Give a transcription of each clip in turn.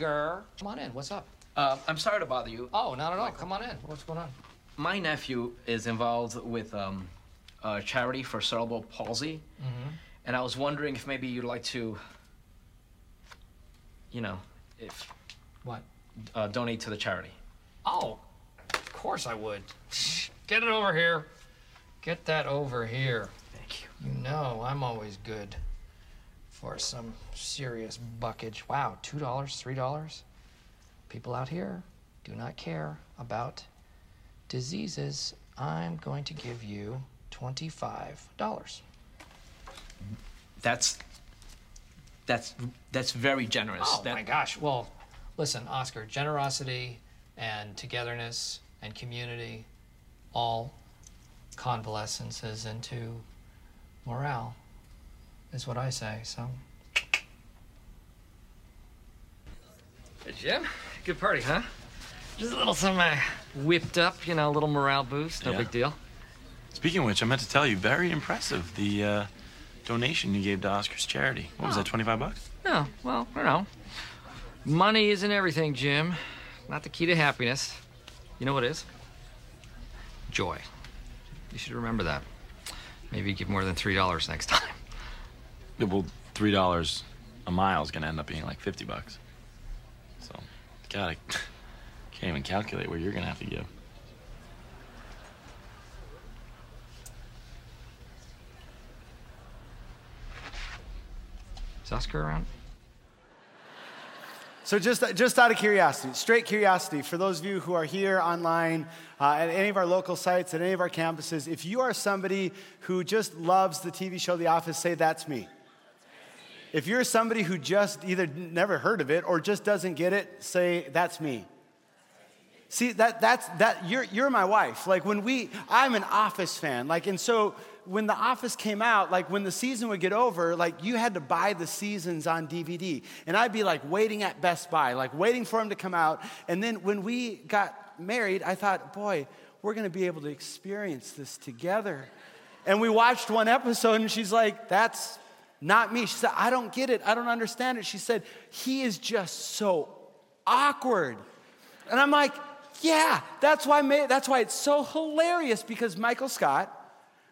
Come on in. What's up? Uh, I'm sorry to bother you. Oh, not at all. Come on in. What's going on? My nephew is involved with um, a charity for cerebral palsy, and I was wondering if maybe you'd like to, you know, if What? uh, donate to the charity. Oh, of course I would. Get it over here. Get that over here. Thank you. You know, I'm always good for some serious buckage. Wow, $2, $3? People out here do not care about diseases. I'm going to give you $25. That's that's that's very generous. Oh That- my gosh. Well, listen, Oscar, generosity and togetherness and community all convalescences into morale is what I say. So, Hey, Jim, good party, huh? Just a little something I whipped up, you know, a little morale boost. No Yeah. big deal. Speaking of which, I meant to tell you, very impressive the uh, donation you gave to Oscar's charity. What was that, 25 bucks? No, well, I don't know. Money isn't everything, Jim. Not the key to happiness. You know what is? Joy. You should remember that. Maybe give more than $3 next time. Well, $3 a mile is going to end up being like 50 bucks. So, God, I can't even calculate what you're going to have to give. Is Oscar around? So just, just out of curiosity, straight curiosity, for those of you who are here online, uh, at any of our local sites, at any of our campuses, if you are somebody who just loves the TV show The Office, say, that's me. If you're somebody who just either never heard of it or just doesn't get it, say, that's me. See, that, that's, that, you're, you're my wife. Like when we, I'm an Office fan. Like, and so when The Office came out, like when the season would get over, like you had to buy the seasons on DVD. And I'd be like waiting at Best Buy, like waiting for them to come out. And then when we got married, I thought, boy, we're gonna be able to experience this together. And we watched one episode and she's like, that's not me. She said, I don't get it. I don't understand it. She said, he is just so awkward. And I'm like, yeah, that's why, that's why it's so hilarious because Michael Scott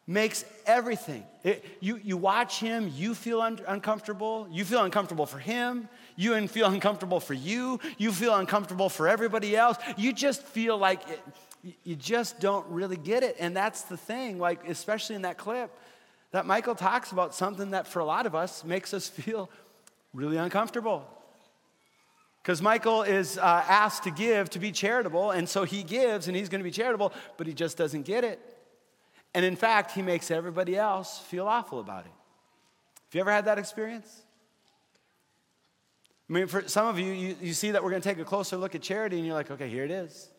makes everything. It- you, you watch him, you feel un- uncomfortable. You feel uncomfortable for him. You feel uncomfortable for you. You feel uncomfortable for everybody else. You just feel like it, you just don't really get it. And that's the thing, like, especially in that clip, that Michael talks about something that for a lot of us makes us feel really uncomfortable. Because Michael is uh, asked to give to be charitable, and so he gives and he's going to be charitable, but he just doesn't get it. And in fact, he makes everybody else feel awful about it. Have you ever had that experience? I mean, for some of you, you, you see that we're going to take a closer look at charity, and you're like, okay, here it is.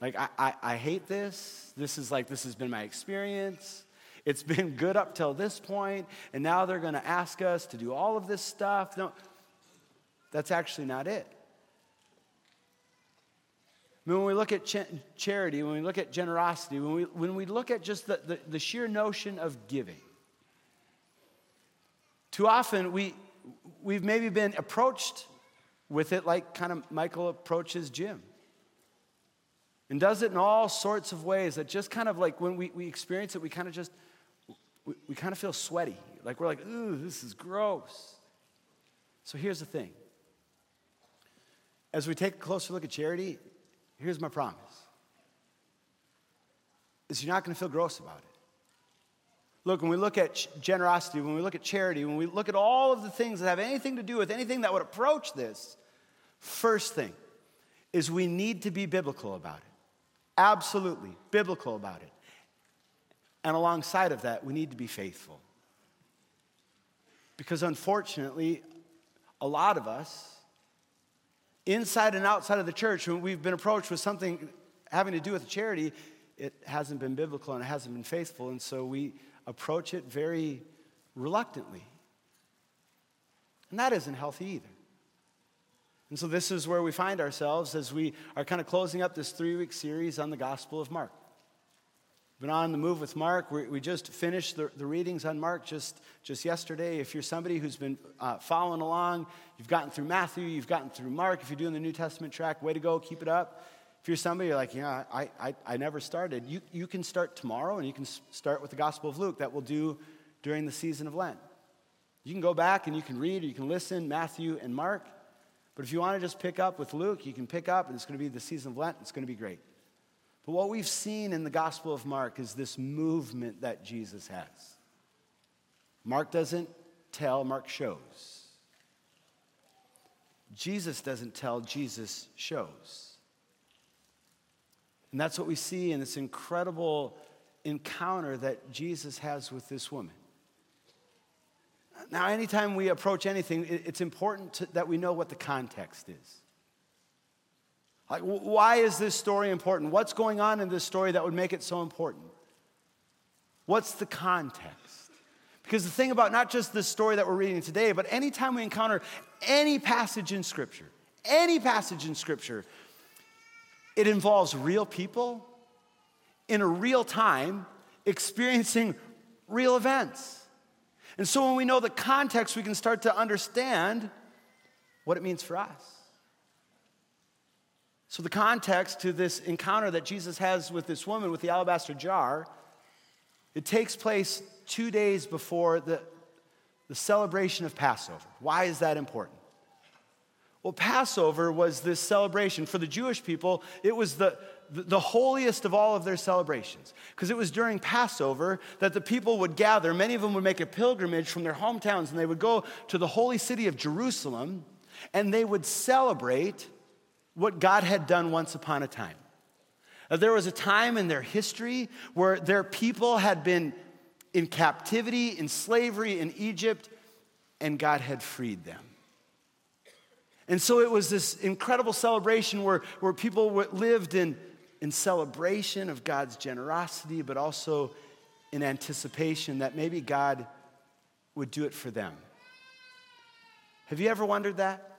Like, I, I, I hate this. This is like, this has been my experience. It's been good up till this point, and now they're going to ask us to do all of this stuff. No, that's actually not it. I mean, when we look at cha- charity, when we look at generosity, when we, when we look at just the, the, the sheer notion of giving, too often we, we've maybe been approached with it like kind of Michael approaches Jim. And does it in all sorts of ways that just kind of like when we, we experience it, we kind of just, we, kind of feel sweaty. Like we're like, ooh, this is gross. So here's the thing. As we take a closer look at charity, here's my promise. Is you're not going to feel gross about it. Look, when we look at generosity, when we look at charity, when we look at all of the things that have anything to do with anything that would approach this, first thing is we need to be biblical about it. Absolutely biblical about it. And alongside of that, we need to be faithful. Because unfortunately, a lot of us, inside and outside of the church, when we've been approached with something having to do with charity, it hasn't been biblical and it hasn't been faithful. And so we approach it very reluctantly. And that isn't healthy either. And so this is where we find ourselves as we are kind of closing up this three week series on the Gospel of Mark. Been on the move with Mark. We, we just finished the, the readings on Mark just, just yesterday. If you're somebody who's been uh, following along, you've gotten through Matthew, you've gotten through Mark. If you're doing the New Testament track, way to go, keep it up. If you're somebody you're like, yeah, I, I, I never started, you, you can start tomorrow and you can start with the Gospel of Luke. That we'll do during the season of Lent. You can go back and you can read or you can listen Matthew and Mark. But if you want to just pick up with Luke, you can pick up and it's going to be the season of Lent. It's going to be great. But what we've seen in the Gospel of Mark is this movement that Jesus has. Mark doesn't tell, Mark shows. Jesus doesn't tell, Jesus shows. And that's what we see in this incredible encounter that Jesus has with this woman. Now, anytime we approach anything, it's important to, that we know what the context is. Like, why is this story important? What's going on in this story that would make it so important? What's the context? Because the thing about not just this story that we're reading today, but anytime we encounter any passage in Scripture, any passage in Scripture, it involves real people in a real time experiencing real events. And so when we know the context, we can start to understand what it means for us. So, the context to this encounter that Jesus has with this woman with the alabaster jar, it takes place two days before the, the celebration of Passover. Why is that important? Well, Passover was this celebration for the Jewish people, it was the, the, the holiest of all of their celebrations. Because it was during Passover that the people would gather. Many of them would make a pilgrimage from their hometowns and they would go to the holy city of Jerusalem and they would celebrate what God had done once upon a time. Uh, there was a time in their history where their people had been in captivity, in slavery in Egypt, and God had freed them. And so it was this incredible celebration where, where people lived in, in celebration of God's generosity, but also in anticipation that maybe God would do it for them. Have you ever wondered that?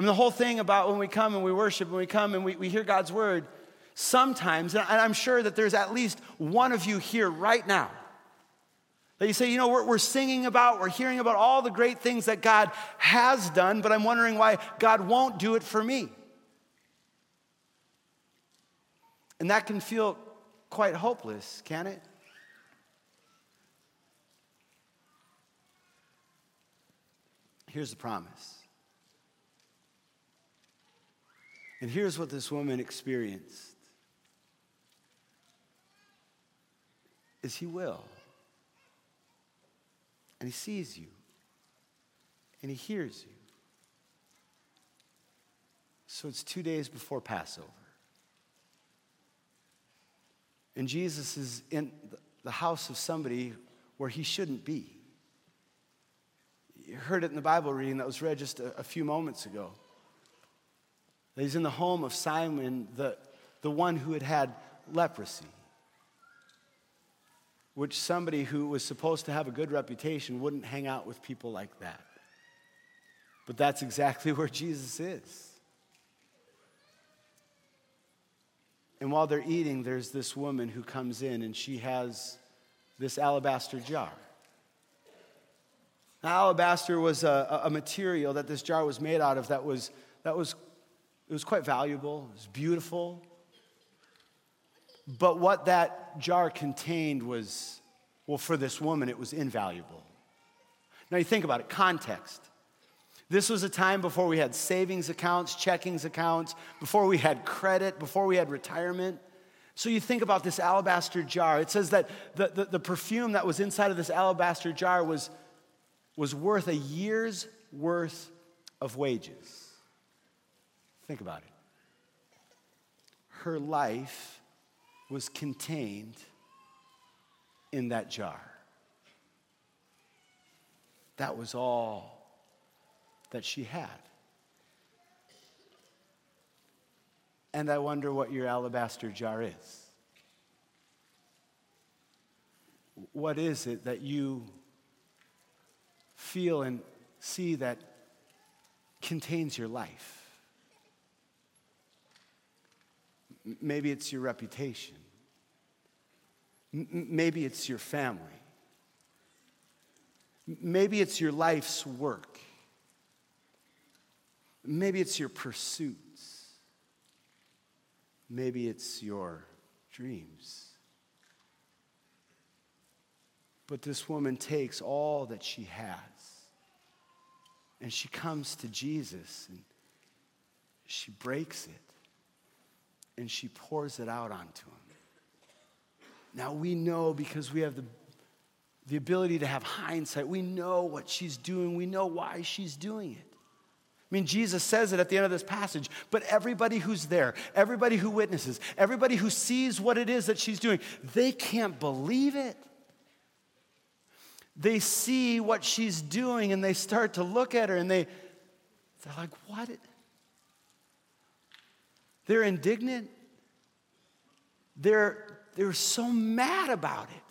I mean, the whole thing about when we come and we worship, when we come and we, we hear God's word, sometimes, and I'm sure that there's at least one of you here right now that you say, you know, we're, we're singing about, we're hearing about all the great things that God has done, but I'm wondering why God won't do it for me. And that can feel quite hopeless, can it? Here's the promise And here's what this woman experienced is he will. And he sees you. And he hears you. So it's two days before Passover. And Jesus is in the house of somebody where he shouldn't be. You heard it in the Bible reading that was read just a, a few moments ago. He's in the home of Simon, the, the one who had had leprosy, which somebody who was supposed to have a good reputation wouldn't hang out with people like that. But that's exactly where Jesus is. And while they're eating, there's this woman who comes in and she has this alabaster jar. Now, alabaster was a, a material that this jar was made out of that was, that was it was quite valuable, it was beautiful. But what that jar contained was, well, for this woman, it was invaluable. Now you think about it context. This was a time before we had savings accounts, checkings accounts, before we had credit, before we had retirement. So you think about this alabaster jar. It says that the, the, the, perfume that was inside of this alabaster jar was, was worth a year's worth of wages. Think about it. Her life was contained in that jar. That was all that she had. And I wonder what your alabaster jar is. What is it that you feel and see that contains your life? Maybe it's your reputation. Maybe it's your family. Maybe it's your life's work. Maybe it's your pursuits. Maybe it's your dreams. But this woman takes all that she has and she comes to Jesus and she breaks it and she pours it out onto him. Now we know because we have the, the ability to have hindsight, we know what she's doing, we know why she's doing it. I mean, Jesus says it at the end of this passage, but everybody who's there, everybody who witnesses, everybody who sees what it is that she's doing, they can't believe it. They see what she's doing and they start to look at her and they, they're like, what? They're indignant. They're, they're so mad about it.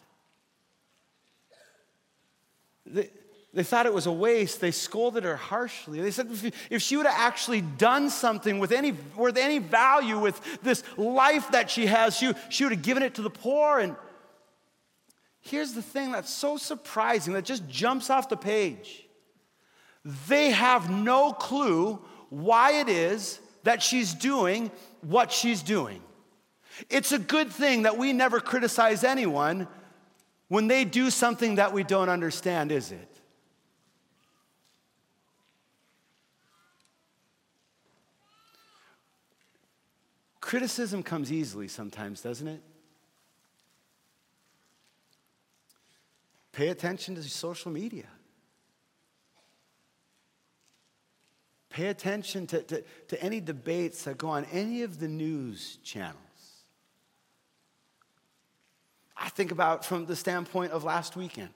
They, they thought it was a waste. They scolded her harshly. They said if, she would have actually done something with any, worth any value with this life that she has, she, she would have given it to the poor. And here's the thing that's so surprising that just jumps off the page. They have no clue why it is that she's doing what she's doing. It's a good thing that we never criticize anyone when they do something that we don't understand, is it? Criticism comes easily sometimes, doesn't it? Pay attention to social media. Pay attention to, to, to, any debates that go on any of the news channels. I think about from the standpoint of last weekend.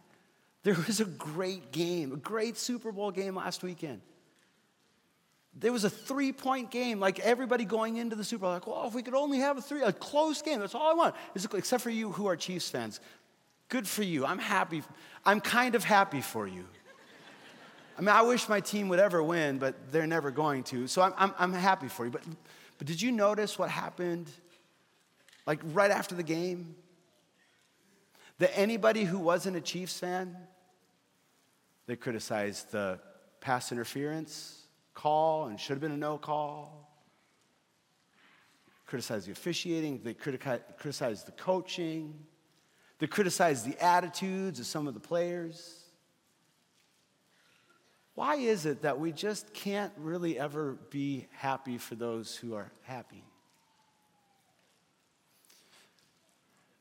There was a great game, a great Super Bowl game last weekend. There was a three point game, like everybody going into the Super Bowl, like, well, if we could only have a three, a close game, that's all I want. Except for you who are Chiefs fans. Good for you. I'm happy. I'm kind of happy for you. I mean, I wish my team would ever win, but they're never going to. So I'm, I'm, I'm happy for you. But, but did you notice what happened, like right after the game? That anybody who wasn't a Chiefs fan, they criticized the pass interference call and should have been a no call. Criticized the officiating, they criticized the coaching, they criticized the attitudes of some of the players. Why is it that we just can't really ever be happy for those who are happy?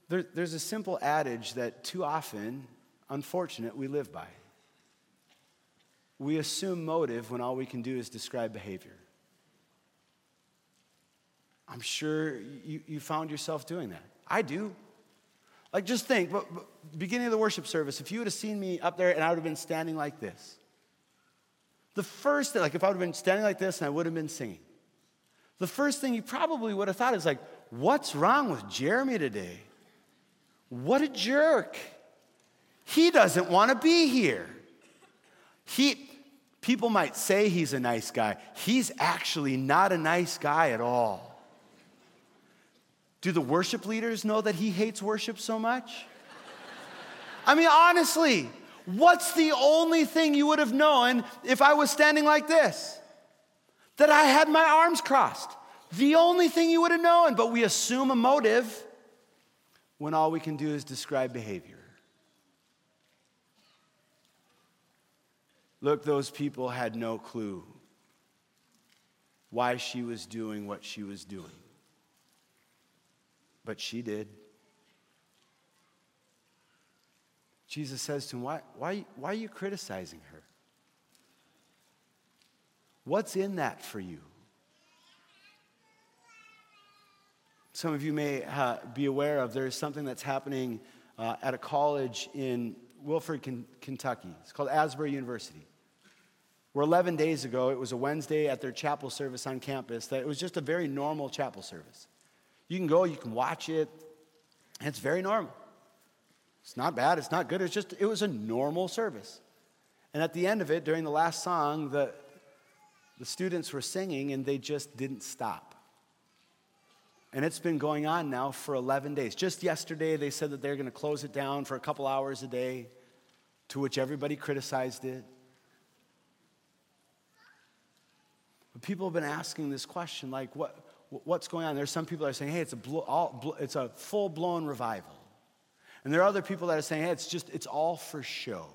There, there's a simple adage that too often, unfortunate, we live by. We assume motive when all we can do is describe behavior. I'm sure you, you found yourself doing that. I do. Like, just think, but, but beginning of the worship service, if you would have seen me up there and I would have been standing like this, the first thing, like if I would have been standing like this and I would have been singing, the first thing you probably would have thought is like, what's wrong with Jeremy today? What a jerk. He doesn't want to be here. He, people might say he's a nice guy. He's actually not a nice guy at all. Do the worship leaders know that he hates worship so much? I mean, honestly, what's the only thing you would have known if I was standing like this? That I had my arms crossed. The only thing you would have known, but we assume a motive when all we can do is describe behavior. Look, those people had no clue why she was doing what she was doing. But she did. Jesus says to him, Why, why, why are you criticizing her? What's in that for you? Some of you may uh, be aware of there's something that's happening uh, at a college in Wilmore, Kentucky. It's called Asbury University. Where 11 days ago, it was a Wednesday at their chapel service on campus, that it was just a very normal chapel service. You can go, you can watch it, it's very normal. It's not bad, it's not good, it's just, it was a normal service. And at the end of it, during the last song, the, the students were singing and they just didn't stop. And it's been going on now for 11 days. Just yesterday, they said that they're going to close it down for a couple hours a day, to which everybody criticized it. But people have been asking this question like, what, what's going on? There's some people that are saying, hey, it's a, blo- all, it's a full blown revival. And there are other people that are saying, hey, it's just, it's all for show.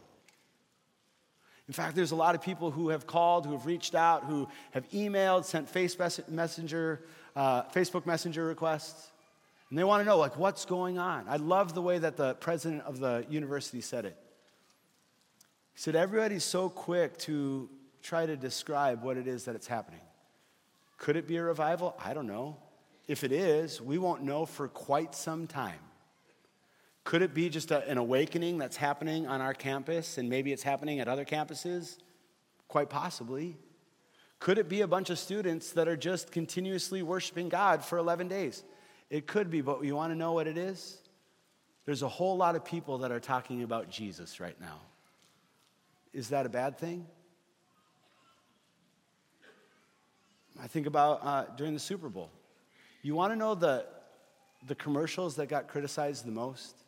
In fact, there's a lot of people who have called, who have reached out, who have emailed, sent Facebook Messenger, uh, Facebook Messenger requests, and they want to know, like, what's going on. I love the way that the president of the university said it. He said, everybody's so quick to try to describe what it is that it's happening. Could it be a revival? I don't know. If it is, we won't know for quite some time. Could it be just a, an awakening that's happening on our campus and maybe it's happening at other campuses? Quite possibly. Could it be a bunch of students that are just continuously worshiping God for 11 days? It could be, but you want to know what it is? There's a whole lot of people that are talking about Jesus right now. Is that a bad thing? I think about uh, during the Super Bowl. You want to know the, the commercials that got criticized the most?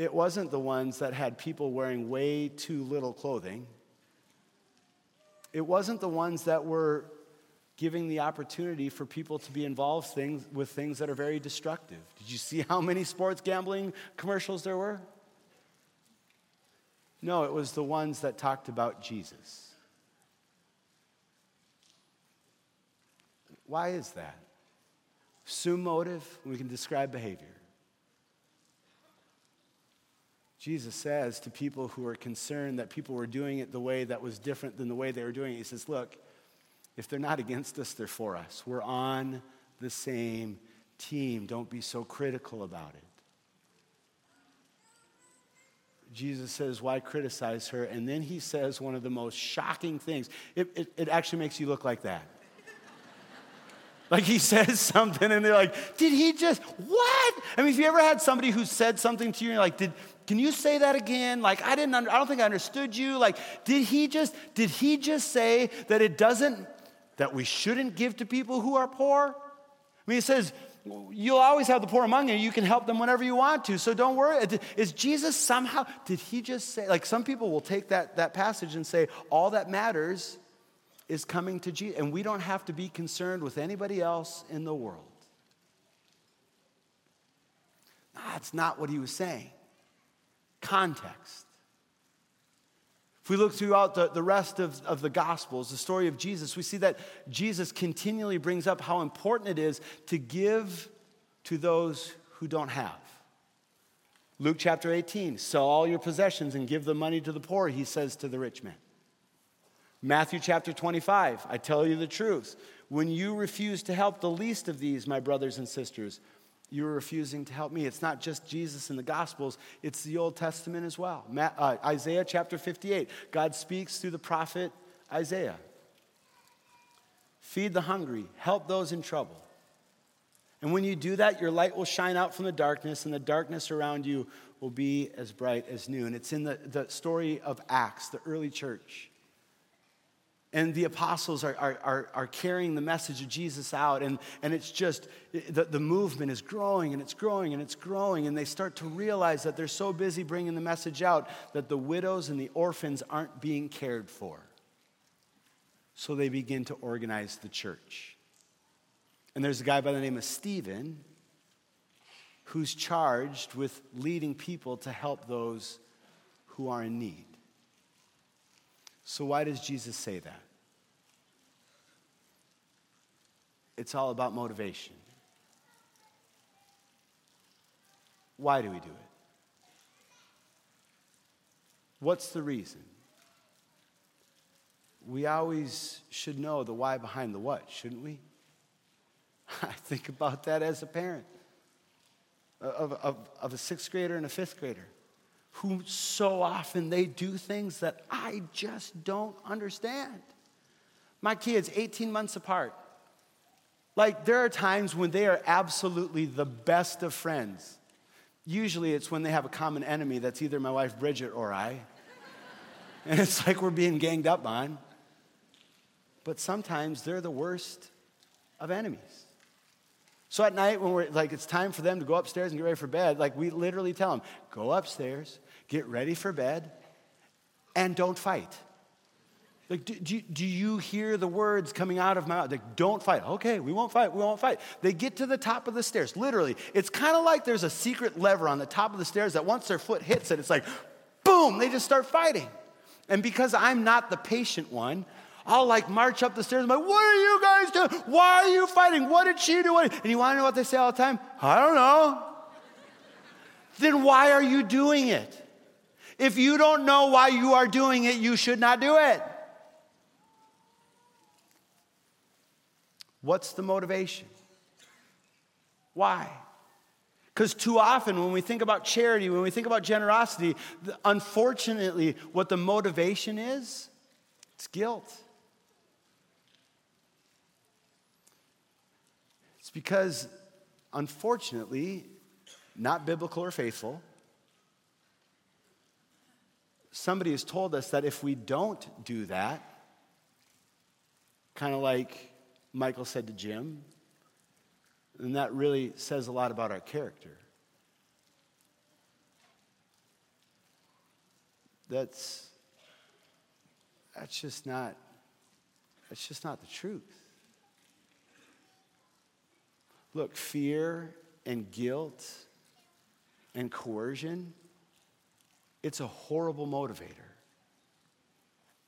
It wasn't the ones that had people wearing way too little clothing. It wasn't the ones that were giving the opportunity for people to be involved things, with things that are very destructive. Did you see how many sports gambling commercials there were? No, it was the ones that talked about Jesus. Why is that? Assume motive, we can describe behavior. Jesus says to people who are concerned that people were doing it the way that was different than the way they were doing it, He says, Look, if they're not against us, they're for us. We're on the same team. Don't be so critical about it. Jesus says, Why criticize her? And then he says one of the most shocking things. It, it, it actually makes you look like that. Like he says something and they're like, did he just, what? I mean, have you ever had somebody who said something to you and you're like, did, can you say that again? Like, I didn't, under, I don't think I understood you. Like, did he just, did he just say that it doesn't, that we shouldn't give to people who are poor? I mean, he says, you'll always have the poor among you. You can help them whenever you want to. So don't worry. Is Jesus somehow, did he just say, like some people will take that, that passage and say, all that matters is coming to Jesus. And we don't have to be concerned with anybody else in the world. That's not what he was saying context. If we look throughout the, the rest of, of the Gospels, the story of Jesus, we see that Jesus continually brings up how important it is to give to those who don't have. Luke chapter 18, sell all your possessions and give the money to the poor, he says to the rich man. Matthew chapter 25, I tell you the truth. When you refuse to help the least of these, my brothers and sisters, you're refusing to help me. It's not just Jesus in the Gospels, it's the Old Testament as well. uh, Isaiah chapter 58, God speaks through the prophet Isaiah. Feed the hungry, help those in trouble. And when you do that, your light will shine out from the darkness, and the darkness around you will be as bright as noon. It's in the, the story of Acts, the early church. And the apostles are, are, are, are, carrying the message of Jesus out, and, and it's just, the, the movement is growing and it's growing and it's growing, and they start to realize that they're so busy bringing the message out that the widows and the orphans aren't being cared for. So they begin to organize the church. And there's a guy by the name of Stephen who's charged with leading people to help those who are in need. So, why does Jesus say that? It's all about motivation. Why do we do it? What's the reason? We always should know the why behind the what, shouldn't we? I think about that as a parent of, of, of a sixth grader and a fifth grader who so often they do things that I just don't understand. My kids, 18 months apart. Like, there are times when they are absolutely the best of friends. Usually, it's when they have a common enemy that's either my wife Bridget or I. And it's like we're being ganged up on. But sometimes they're the worst of enemies. So at night, when we're like, it's time for them to go upstairs and get ready for bed, like we literally tell them, go upstairs, get ready for bed, and don't fight. Like, do, do, do, you hear the words coming out of my mouth? Like, don't fight. Okay, we won't fight. We won't fight. They get to the top of the stairs. Literally, it's kind of like there's a secret lever on the top of the stairs that once their foot hits it, it's like, boom, they just start fighting. And because I'm not the patient one, I'll like march up the stairs. I'm like, what are you guys doing? Why are you fighting? What did she do? And you want to know what they say all the time? I don't know. then why are you doing it? If you don't know why you are doing it, you should not do it. What's the motivation? Why? Because too often, when we think about charity, when we think about generosity, unfortunately, what the motivation is, it's guilt. It's because, unfortunately, not biblical or faithful, somebody has told us that if we don't do that, kind of like Michael said to Jim, then that really says a lot about our character. That's that's just not that's just not the truth. Look, fear and guilt and coercion, it's a horrible motivator.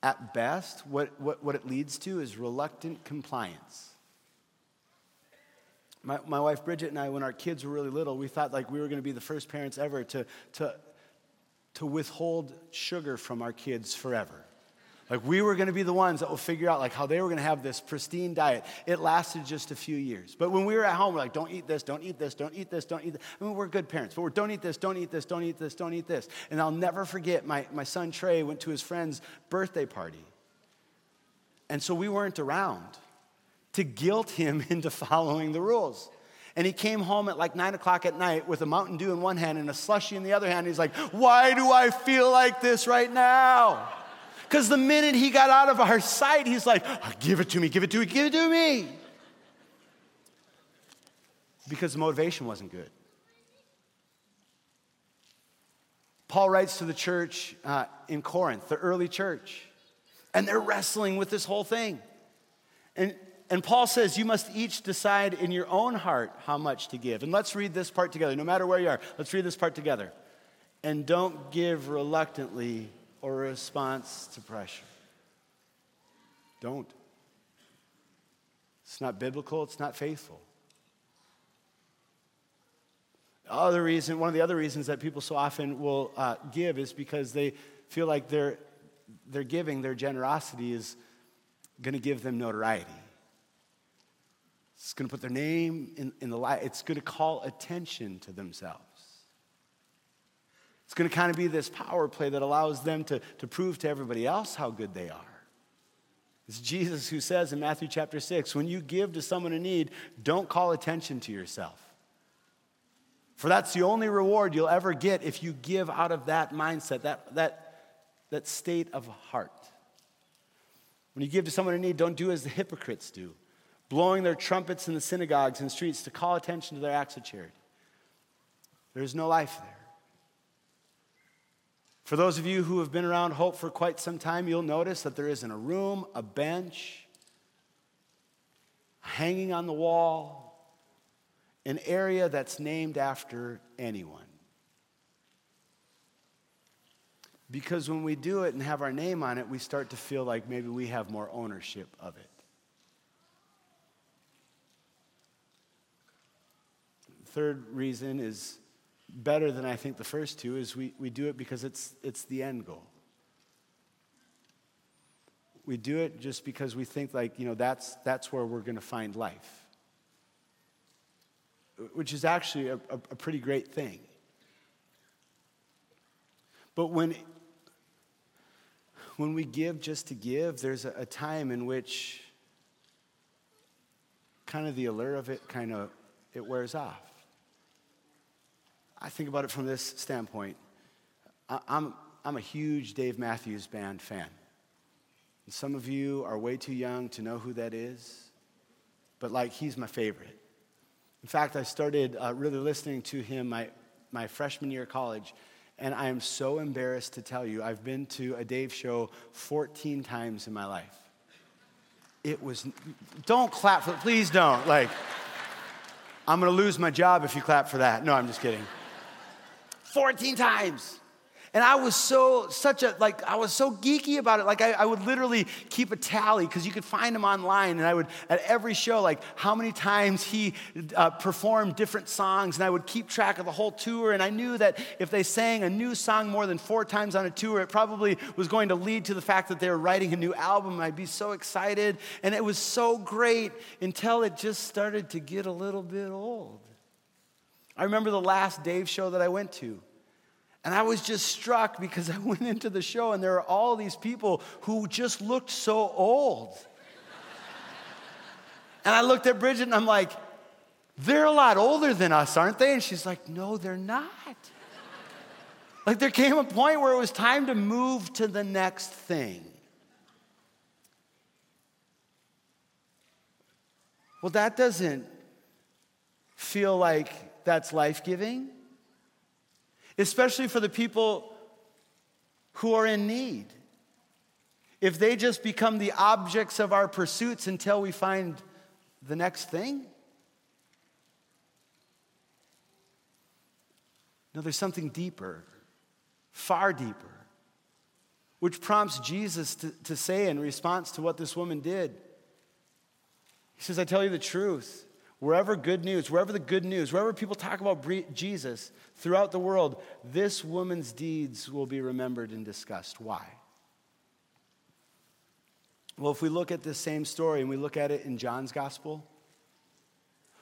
At best, what, what, what it leads to is reluctant compliance. My, my wife Bridget and I, when our kids were really little, we thought like we were going to be the first parents ever to, to, to withhold sugar from our kids forever. Like we were going to be the ones that will figure out like how they were going to have this pristine diet. It lasted just a few years. But when we were at home, we're like, don't eat this, don't eat this, don't eat this, don't eat this. I mean, we're good parents, but we're don't eat this, don't eat this, don't eat this, don't eat this. And I'll never forget my, my son Trey went to his friend's birthday party. And so we weren't around to guilt him into following the rules. And he came home at like nine o'clock at night with a Mountain Dew in one hand and a slushy in the other hand. He's like, Why do I feel like this right now? Because the minute he got out of our sight, he's like, oh, Give it to me, give it to me, give it to me. Because the motivation wasn't good. Paul writes to the church uh, in Corinth, the early church, and they're wrestling with this whole thing. And, and Paul says, You must each decide in your own heart how much to give. And let's read this part together, no matter where you are. Let's read this part together. And don't give reluctantly or a response to pressure. Don't. It's not biblical, it's not faithful. Other reason, one of the other reasons that people so often will uh, give is because they feel like their, their giving, their generosity is going to give them notoriety. It's going to put their name in, in the light. It's going to call attention to themselves. It's going to kind of be this power play that allows them to, to prove to everybody else how good they are. It's Jesus who says in Matthew chapter 6 when you give to someone in need, don't call attention to yourself. For that's the only reward you'll ever get if you give out of that mindset, that, that, that state of heart. When you give to someone in need, don't do as the hypocrites do, blowing their trumpets in the synagogues and streets to call attention to their acts of charity. There's no life there. For those of you who have been around Hope for quite some time, you'll notice that there isn't a room, a bench, hanging on the wall, an area that's named after anyone. Because when we do it and have our name on it, we start to feel like maybe we have more ownership of it. Third reason is better than I think the first two is we, we do it because it's, it's the end goal. We do it just because we think like, you know, that's, that's where we're going to find life, which is actually a, a, a pretty great thing. But when, when we give just to give, there's a, a time in which kind of the allure of it kind of, it wears off. I think about it from this standpoint. I'm, I'm a huge Dave Matthews Band fan. And some of you are way too young to know who that is. but like he's my favorite. In fact, I started uh, really listening to him my, my freshman year of college, and I am so embarrassed to tell you, I've been to a Dave show 14 times in my life. It was, don't clap for, please don't. Like, I'm gonna lose my job if you clap for that. No, I'm just kidding. 14 times. And I was so, such a, like, I was so geeky about it. Like, I, I would literally keep a tally because you could find him online. And I would, at every show, like, how many times he uh, performed different songs. And I would keep track of the whole tour. And I knew that if they sang a new song more than four times on a tour, it probably was going to lead to the fact that they were writing a new album. I'd be so excited. And it was so great until it just started to get a little bit old. I remember the last Dave show that I went to. And I was just struck because I went into the show and there are all these people who just looked so old. and I looked at Bridget and I'm like, they're a lot older than us, aren't they? And she's like, no, they're not. like there came a point where it was time to move to the next thing. Well, that doesn't feel like that's life giving especially for the people who are in need. If they just become the objects of our pursuits until we find the next thing. No, there's something deeper, far deeper, which prompts Jesus to, to say in response to what this woman did. He says, I tell you the truth. Wherever good news, wherever the good news, wherever people talk about Jesus throughout the world, this woman's deeds will be remembered and discussed. Why? Well, if we look at this same story and we look at it in John's gospel,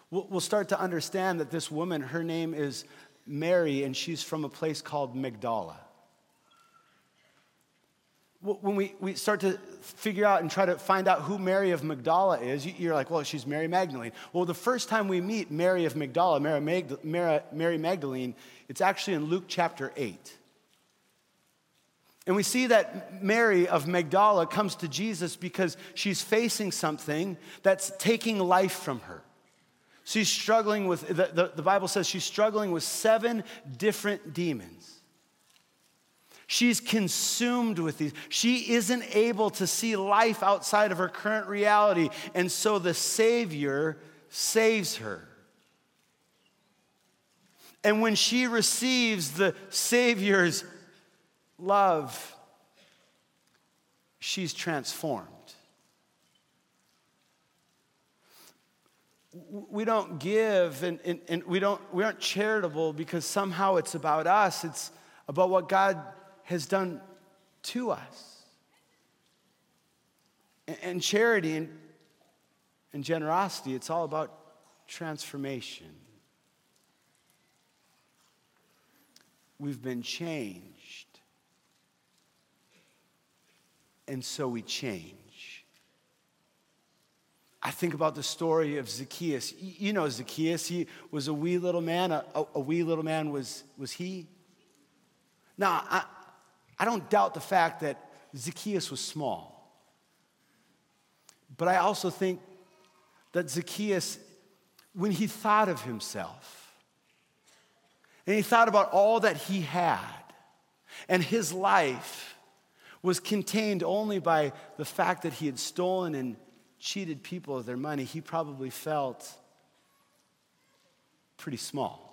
we'll start to understand that this woman, her name is Mary, and she's from a place called Magdala when we, we start to figure out and try to find out who Mary of Magdala is, you're like, well, she's Mary Magdalene. Well, the first time we meet Mary of Magdala, Mary, Magd- Mary Magdalene, it's actually in Luke chapter 8. And we see that Mary of Magdala comes to Jesus because she's facing something that's taking life from her. She's struggling with, the, the, the Bible says she's struggling with seven different demons. She's consumed with these. She isn't able to see life outside of her current reality. And so the Savior saves her. And when she receives the Savior's love, she's transformed. We don't give and, and, and, we, don't, we aren't charitable because somehow it's about us. It's about what God has done to us. And charity and, and generosity, it's all about transformation. We've been changed. And so we change. I think about the story of Zacchaeus. You know Zacchaeus, he was a wee little man. A, a, a wee little man was, was he? Now, I, I don't doubt the fact that Zacchaeus was small. But I also think that Zacchaeus, when he thought of himself, and he thought about all that he had, and his life was contained only by the fact that he had stolen and cheated people of their money, he probably felt pretty small.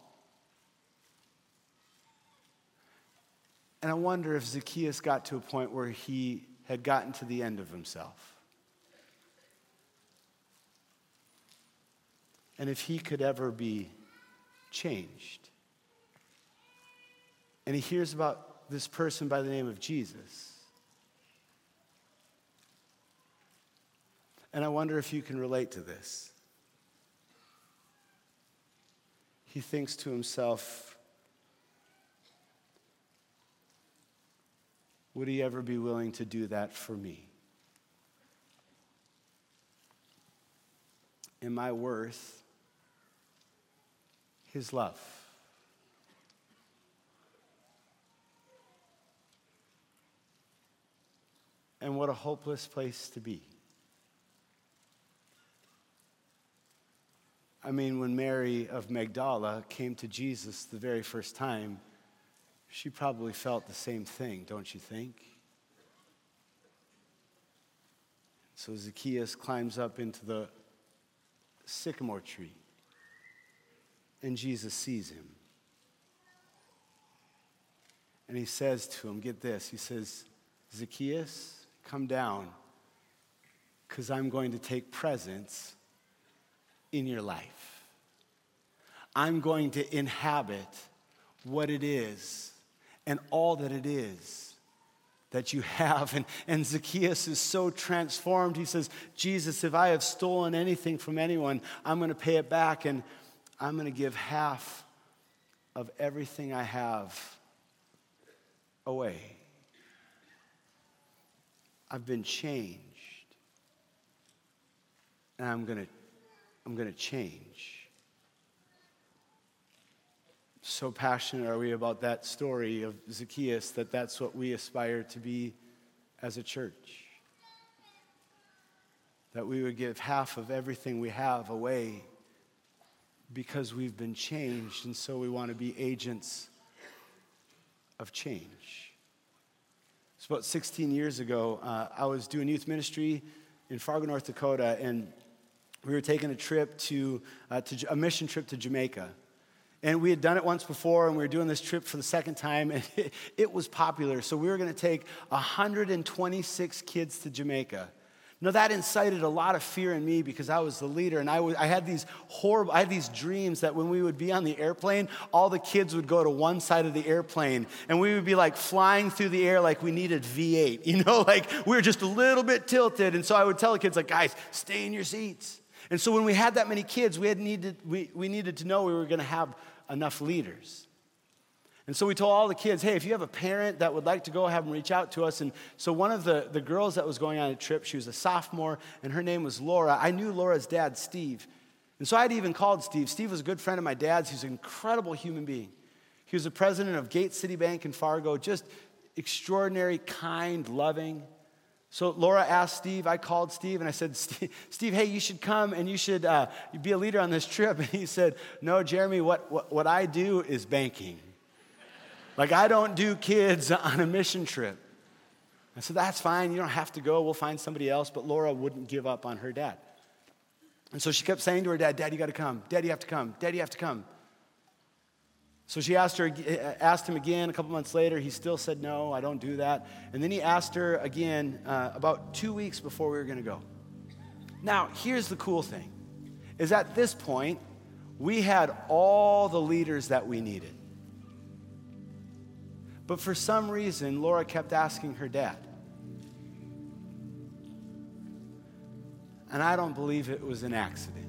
And I wonder if Zacchaeus got to a point where he had gotten to the end of himself. And if he could ever be changed. And he hears about this person by the name of Jesus. And I wonder if you can relate to this. He thinks to himself, Would he ever be willing to do that for me? Am I worth his love? And what a hopeless place to be. I mean, when Mary of Magdala came to Jesus the very first time, she probably felt the same thing, don't you think? So Zacchaeus climbs up into the sycamore tree, and Jesus sees him. And he says to him, Get this, he says, Zacchaeus, come down, because I'm going to take presence in your life. I'm going to inhabit what it is and all that it is that you have. And, and Zacchaeus is so transformed. He says, Jesus, if I have stolen anything from anyone, I'm going to pay it back and I'm going to give half of everything I have away. I've been changed. And I'm going to I'm going to change. So passionate are we about that story of Zacchaeus that that's what we aspire to be as a church. That we would give half of everything we have away because we've been changed, and so we want to be agents of change. It's about 16 years ago. Uh, I was doing youth ministry in Fargo, North Dakota, and we were taking a trip to, uh, to a mission trip to Jamaica. And we had done it once before, and we were doing this trip for the second time, and it, it was popular. So we were going to take 126 kids to Jamaica. Now that incited a lot of fear in me because I was the leader, and I, was, I had these horrible, I had these dreams that when we would be on the airplane, all the kids would go to one side of the airplane, and we would be like flying through the air like we needed V8, you know, like we were just a little bit tilted. And so I would tell the kids, like, guys, stay in your seats. And so when we had that many kids, we, had needed, we, we needed to know we were going to have enough leaders. And so we told all the kids, hey, if you have a parent that would like to go, have them reach out to us. And so one of the, the girls that was going on a trip, she was a sophomore, and her name was Laura. I knew Laura's dad, Steve. And so I'd even called Steve. Steve was a good friend of my dad's. He's an incredible human being. He was the president of Gate City Bank in Fargo, just extraordinary, kind, loving. So Laura asked Steve, I called Steve and I said, Steve, hey, you should come and you should uh, be a leader on this trip. And he said, No, Jeremy, what, what, what I do is banking. like, I don't do kids on a mission trip. I said, That's fine. You don't have to go. We'll find somebody else. But Laura wouldn't give up on her dad. And so she kept saying to her dad, Dad, you got to come. Dad, you have to come. Dad, you have to come. So she asked, her, asked him again a couple months later. He still said, No, I don't do that. And then he asked her again uh, about two weeks before we were going to go. Now, here's the cool thing is at this point, we had all the leaders that we needed. But for some reason, Laura kept asking her dad. And I don't believe it was an accident.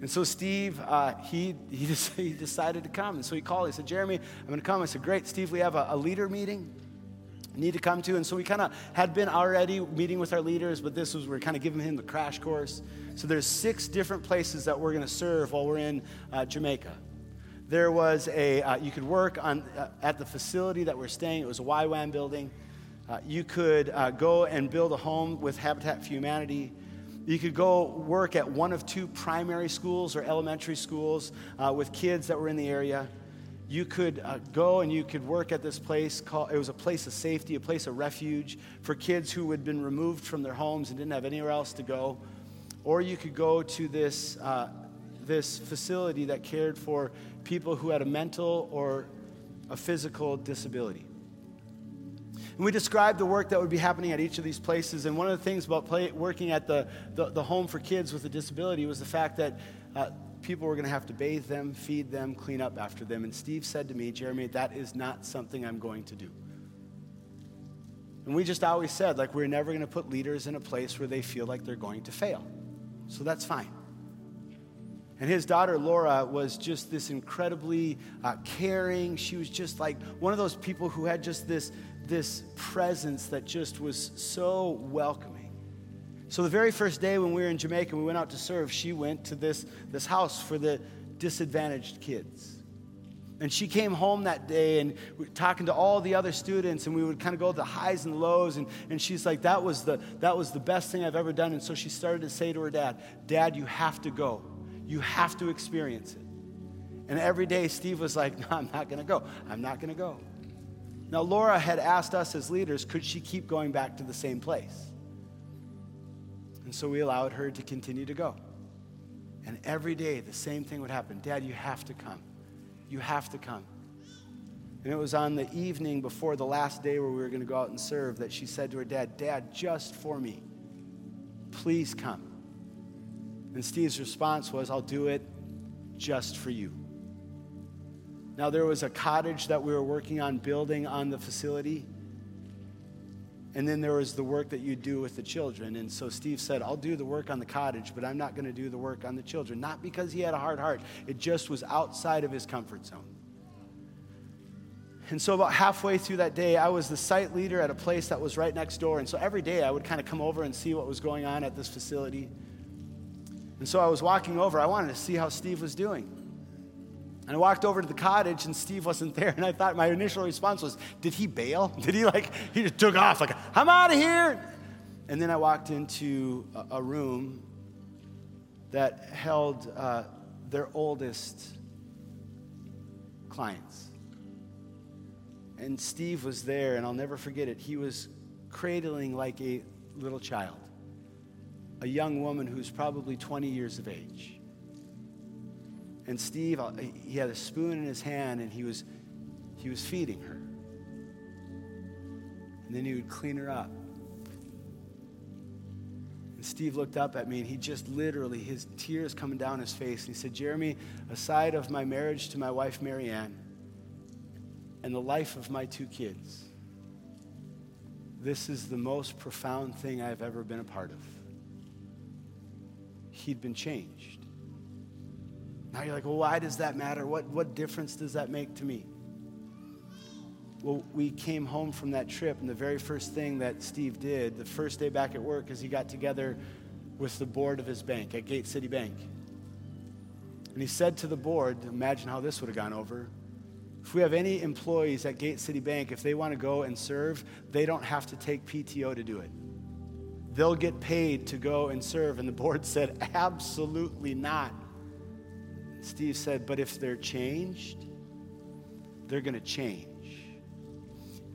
And so Steve, uh, he, he, just, he decided to come. And so he called. He said, Jeremy, I'm going to come. I said, great, Steve, we have a, a leader meeting need to come to. And so we kind of had been already meeting with our leaders, but this was, we are kind of giving him the crash course. So there's six different places that we're going to serve while we're in uh, Jamaica. There was a, uh, you could work on, uh, at the facility that we're staying. It was a YWAM building. Uh, you could uh, go and build a home with Habitat for Humanity. You could go work at one of two primary schools or elementary schools uh, with kids that were in the area. You could uh, go and you could work at this place called, it was a place of safety, a place of refuge for kids who had been removed from their homes and didn't have anywhere else to go. Or you could go to this, uh, this facility that cared for people who had a mental or a physical disability. And we described the work that would be happening at each of these places. And one of the things about play, working at the, the, the, home for kids with a disability was the fact that uh, people were going to have to bathe them, feed them, clean up after them. And Steve said to me, Jeremy, that is not something I'm going to do. And we just always said, like, we're never going to put leaders in a place where they feel like they're going to fail. So that's fine. And his daughter, Laura, was just this incredibly uh, caring. She was just like one of those people who had just this, this presence that just was so welcoming. So the very first day when we were in Jamaica we went out to serve, she went to this, this house for the disadvantaged kids. And she came home that day and we were talking to all the other students, and we would kind of go the highs and lows. And, and she's like, that was, the, that was the best thing I've ever done. And so she started to say to her dad, Dad, you have to go. You have to experience it. And every day, Steve was like, No, I'm not going to go. I'm not going to go. Now, Laura had asked us as leaders, could she keep going back to the same place? And so we allowed her to continue to go. And every day, the same thing would happen Dad, you have to come. You have to come. And it was on the evening before the last day where we were going to go out and serve that she said to her dad, Dad, just for me, please come. And Steve's response was, I'll do it just for you. Now, there was a cottage that we were working on building on the facility. And then there was the work that you do with the children. And so Steve said, I'll do the work on the cottage, but I'm not going to do the work on the children. Not because he had a hard heart, it just was outside of his comfort zone. And so, about halfway through that day, I was the site leader at a place that was right next door. And so, every day I would kind of come over and see what was going on at this facility. And so, I was walking over. I wanted to see how Steve was doing. And I walked over to the cottage and Steve wasn't there. And I thought my initial response was, Did he bail? Did he like, he just took off, like, I'm out of here. And then I walked into a, a room that held uh, their oldest clients. And Steve was there, and I'll never forget it. He was cradling like a little child, a young woman who's probably 20 years of age. And Steve, uh, he had a spoon in his hand and he was, he was feeding her. And then he would clean her up. And Steve looked up at me and he just literally, his tears coming down his face. And he said, Jeremy, aside of my marriage to my wife, Marianne, and the life of my two kids, this is the most profound thing I've ever been a part of. He'd been changed. Now you're like, well, why does that matter? What, what difference does that make to me? Well, we came home from that trip, and the very first thing that Steve did, the first day back at work, is he got together with the board of his bank at Gate City Bank. And he said to the board, imagine how this would have gone over. If we have any employees at Gate City Bank, if they want to go and serve, they don't have to take PTO to do it. They'll get paid to go and serve. And the board said, absolutely not. Steve said, but if they're changed, they're going to change.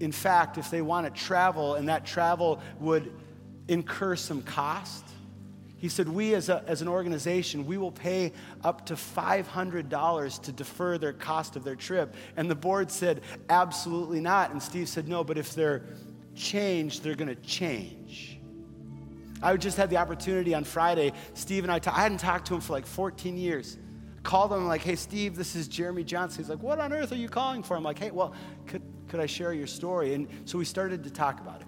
In fact, if they want to travel and that travel would incur some cost, he said, We as, a, as an organization, we will pay up to $500 to defer their cost of their trip. And the board said, Absolutely not. And Steve said, No, but if they're changed, they're going to change. I just had the opportunity on Friday. Steve and I, hadn't talked to him for like 14 years called him like, hey, Steve, this is Jeremy Johnson. He's like, what on earth are you calling for? I'm like, hey, well, could, could I share your story? And so we started to talk about it.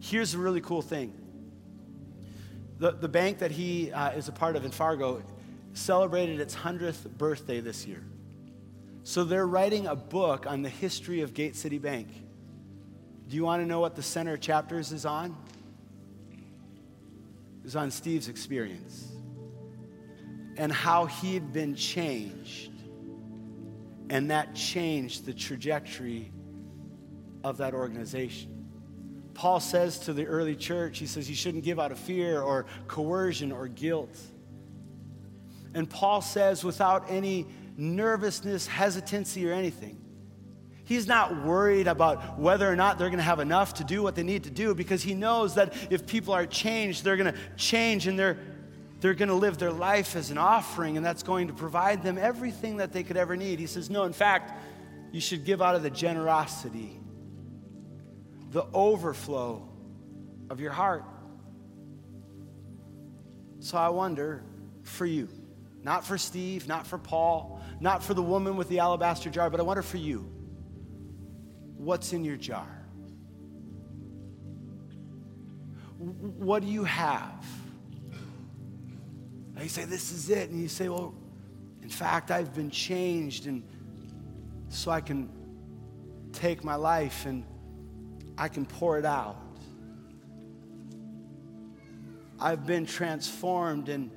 Here's a really cool thing. The, the bank that he uh, is a part of in Fargo celebrated its 100th birthday this year. So they're writing a book on the history of Gate City Bank. Do you want to know what the center chapters is on? It's on Steve's experience and how he had been changed. And that changed the trajectory of that organization. Paul says to the early church, he says, you shouldn't give out of fear or coercion or guilt. And Paul says, without any nervousness, hesitancy, or anything, He's not worried about whether or not they're going to have enough to do what they need to do because he knows that if people are changed, they're going to change in their they're going to live their life as an offering, and that's going to provide them everything that they could ever need. He says, No, in fact, you should give out of the generosity, the overflow of your heart. So I wonder for you, not for Steve, not for Paul, not for the woman with the alabaster jar, but I wonder for you, what's in your jar? What do you have? You say, This is it. And you say, Well, in fact, I've been changed, and so I can take my life and I can pour it out. I've been transformed, and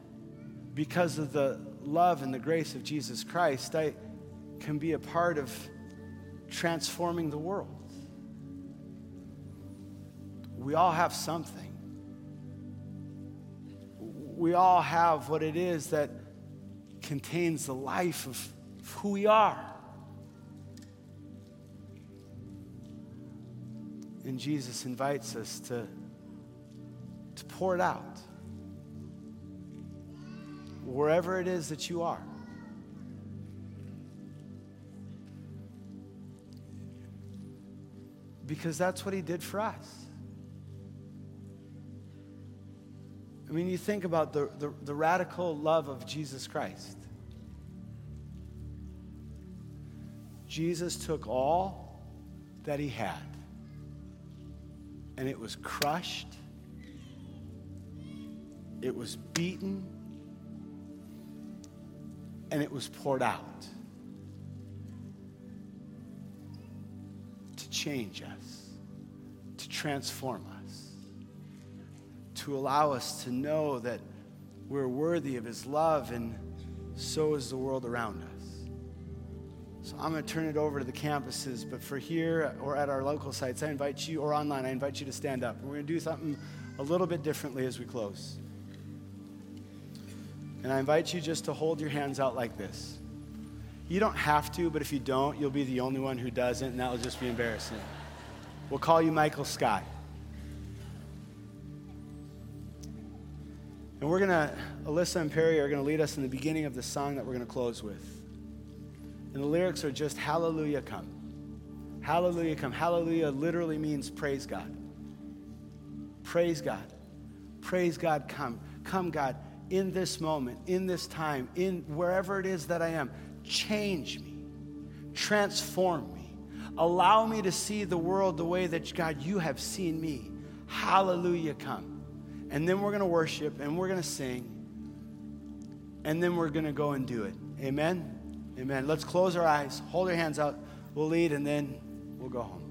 because of the love and the grace of Jesus Christ, I can be a part of transforming the world. We all have something. We all have what it is that contains the life of who we are. And Jesus invites us to, to pour it out wherever it is that you are. Because that's what he did for us. I mean, you think about the, the, the radical love of Jesus Christ. Jesus took all that he had, and it was crushed, it was beaten, and it was poured out to change us, to transform us, to allow us to know that we're worthy of his love, and so is the world around us. So I'm going to turn it over to the campuses, but for here or at our local sites, I invite you, or online, I invite you to stand up. We're going to do something a little bit differently as we close. And I invite you just to hold your hands out like this. You don't have to, but if you don't, you'll be the only one who doesn't, and that'll just be embarrassing. We'll call you Michael Scott. And we're going to, Alyssa and Perry are going to lead us in the beginning of the song that we're going to close with. And the lyrics are just Hallelujah come. Hallelujah come. Hallelujah literally means praise God. Praise God. Praise God come. Come, God, in this moment, in this time, in wherever it is that I am. Change me. Transform me. Allow me to see the world the way that, God, you have seen me. Hallelujah come. And then we're going to worship and we're going to sing. And then we're going to go and do it. Amen. Amen. Let's close our eyes, hold our hands out. We'll lead, and then we'll go home.